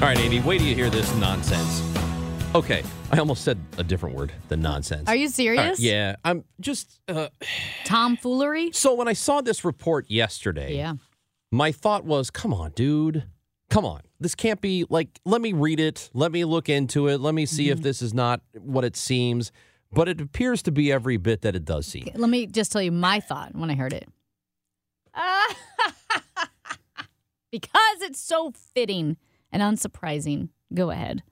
All right, Amy, wait till you hear this nonsense. Okay, I almost said a different word than nonsense. Are you serious? right, yeah, I'm just. Uh, Tomfoolery? so when I saw this report yesterday, Yeah. my thought was, come on, dude. Come on. This can't be like, let me read it. Let me look into it. Let me see Mm-hmm. if this is not what it seems. But it appears to be every bit that it does seem. Let me just tell you my thought when I heard it. because it's so fitting and unsurprising. Go ahead.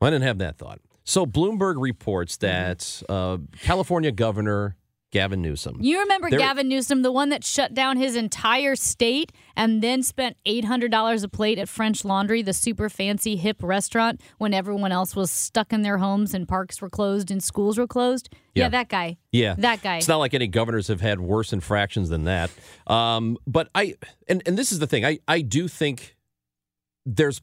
I didn't have that thought. So Bloomberg reports Mm-hmm. that uh, California Governor Gavin Newsom. You remember There- Gavin Newsom, the one that shut down his entire state and then spent $800 a plate at French Laundry, the super fancy hip restaurant, when everyone else was stuck in their homes and parks were closed and schools were closed? Yeah, Yeah. that guy. Yeah, That guy. It's not like any governors have had worse infractions than that. Um, but I and and this is the thing. I I do think there's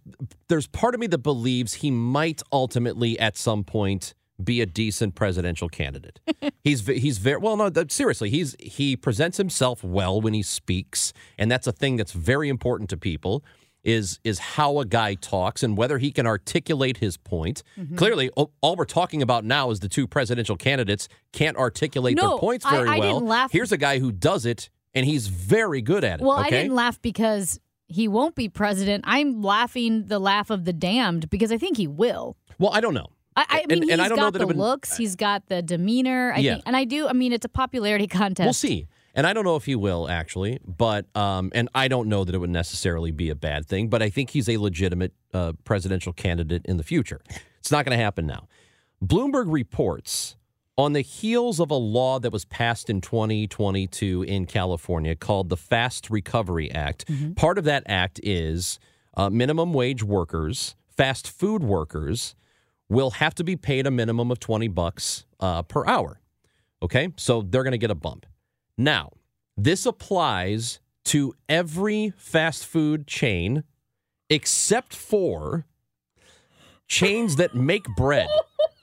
there's part of me that believes he might ultimately at some point be a decent presidential candidate. he's he's very well. No, seriously, he's he presents himself well when he speaks, and that's a thing that's very important to people. Is is how a guy talks and whether he can articulate his point. Mm-hmm. Clearly, all, we're talking about now is the two presidential candidates can't articulate No, their points I- very I well. didn't laugh- Here's a guy who does it, and he's very good at it. Well, okay? I didn't laugh because he won't be president. I'm laughing the laugh of the damned because I think he will. well, I don't know. I, I mean, and he's don't know got the would- looks, he's got the demeanor. I Yeah. think, and I do. I mean, it's a popularity contest. We'll see. And I don't know if he will actually, but um, and I don't know that it would necessarily be a bad thing. But I think he's a legitimate uh, presidential candidate in the future. It's not going to happen now. Bloomberg reports on the heels of a law that was passed in 2022 in California called the Fast Recovery Act. Part of that act is uh, minimum wage workers, fast food workers, will have to be paid a minimum of 20 bucks uh, per hour. Okay, so they're going to get a bump. Now, this applies to every fast food chain except for chains that make bread.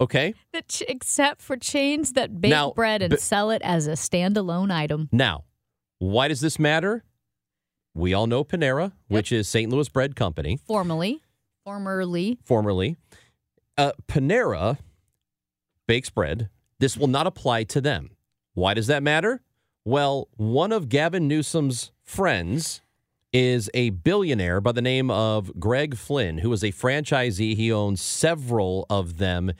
Okay, That ch- except for chains that bake Now, bread and but- sell it as a standalone item. now, why does this matter? We all know Panera, which is St. Louis Bread Company, Formerly, formerly, formerly. Uh, Panera bakes bread. This will not apply to them. Why does that matter? Well, one of Gavin Newsom's friends is a billionaire by the name of Greg Flynn, who is a franchisee. He owns several of them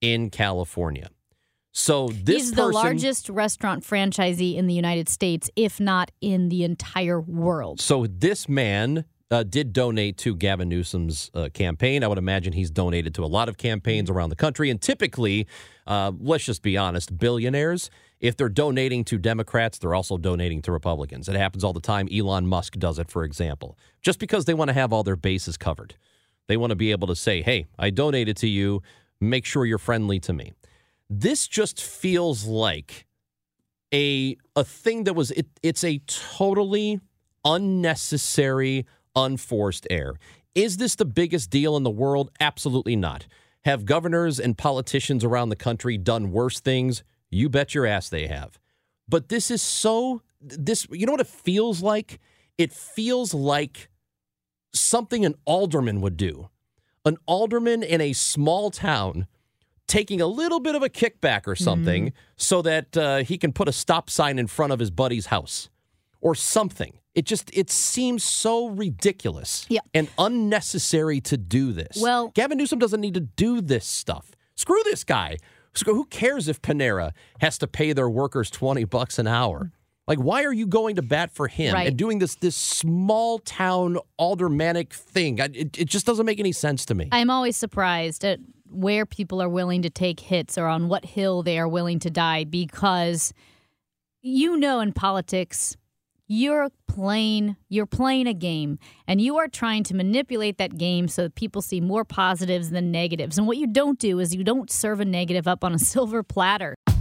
in California. So this he's person, the largest restaurant franchisee in the United States, if not in the entire world. So this man uh, did donate to Gavin Newsom's uh, campaign. I would imagine he's donated to a lot of campaigns around the country. And typically, uh, let's just be honest, billionaires, if they're donating to Democrats, they're also donating to Republicans. It happens all the time. Elon Musk does it, for example, just because they want to have all their bases covered. They want to be able to say, hey, I donated to you. Make sure you're friendly to me. This just feels like a a thing that was it, it's a totally unnecessary unforced error. Is this the biggest deal in the world? Absolutely not. Have governors and politicians around the country done worse things? You bet your ass they have. But this is so this you know what it feels like? It feels like something an alderman would do. An alderman in a small town taking a little bit of a kickback or something so that uh, he can put a stop sign in front of his buddy's house or something. It just it seems so ridiculous Yeah. and unnecessary to do this. Well- Gavin Newsom doesn't need to do this stuff. Screw this guy. Who cares if Panera has to pay their workers 20 bucks an hour? Like, why are you going to bat for him Right. and doing this this small town aldermanic thing? I, it, it just doesn't make any sense to me. I'm always surprised at where people are willing to take hits or on what hill they are willing to die because you know in politics you're playing you're playing a game and you are trying to manipulate that game so that people see more positives than negatives and what you don't do is you don't serve a negative up on a silver platter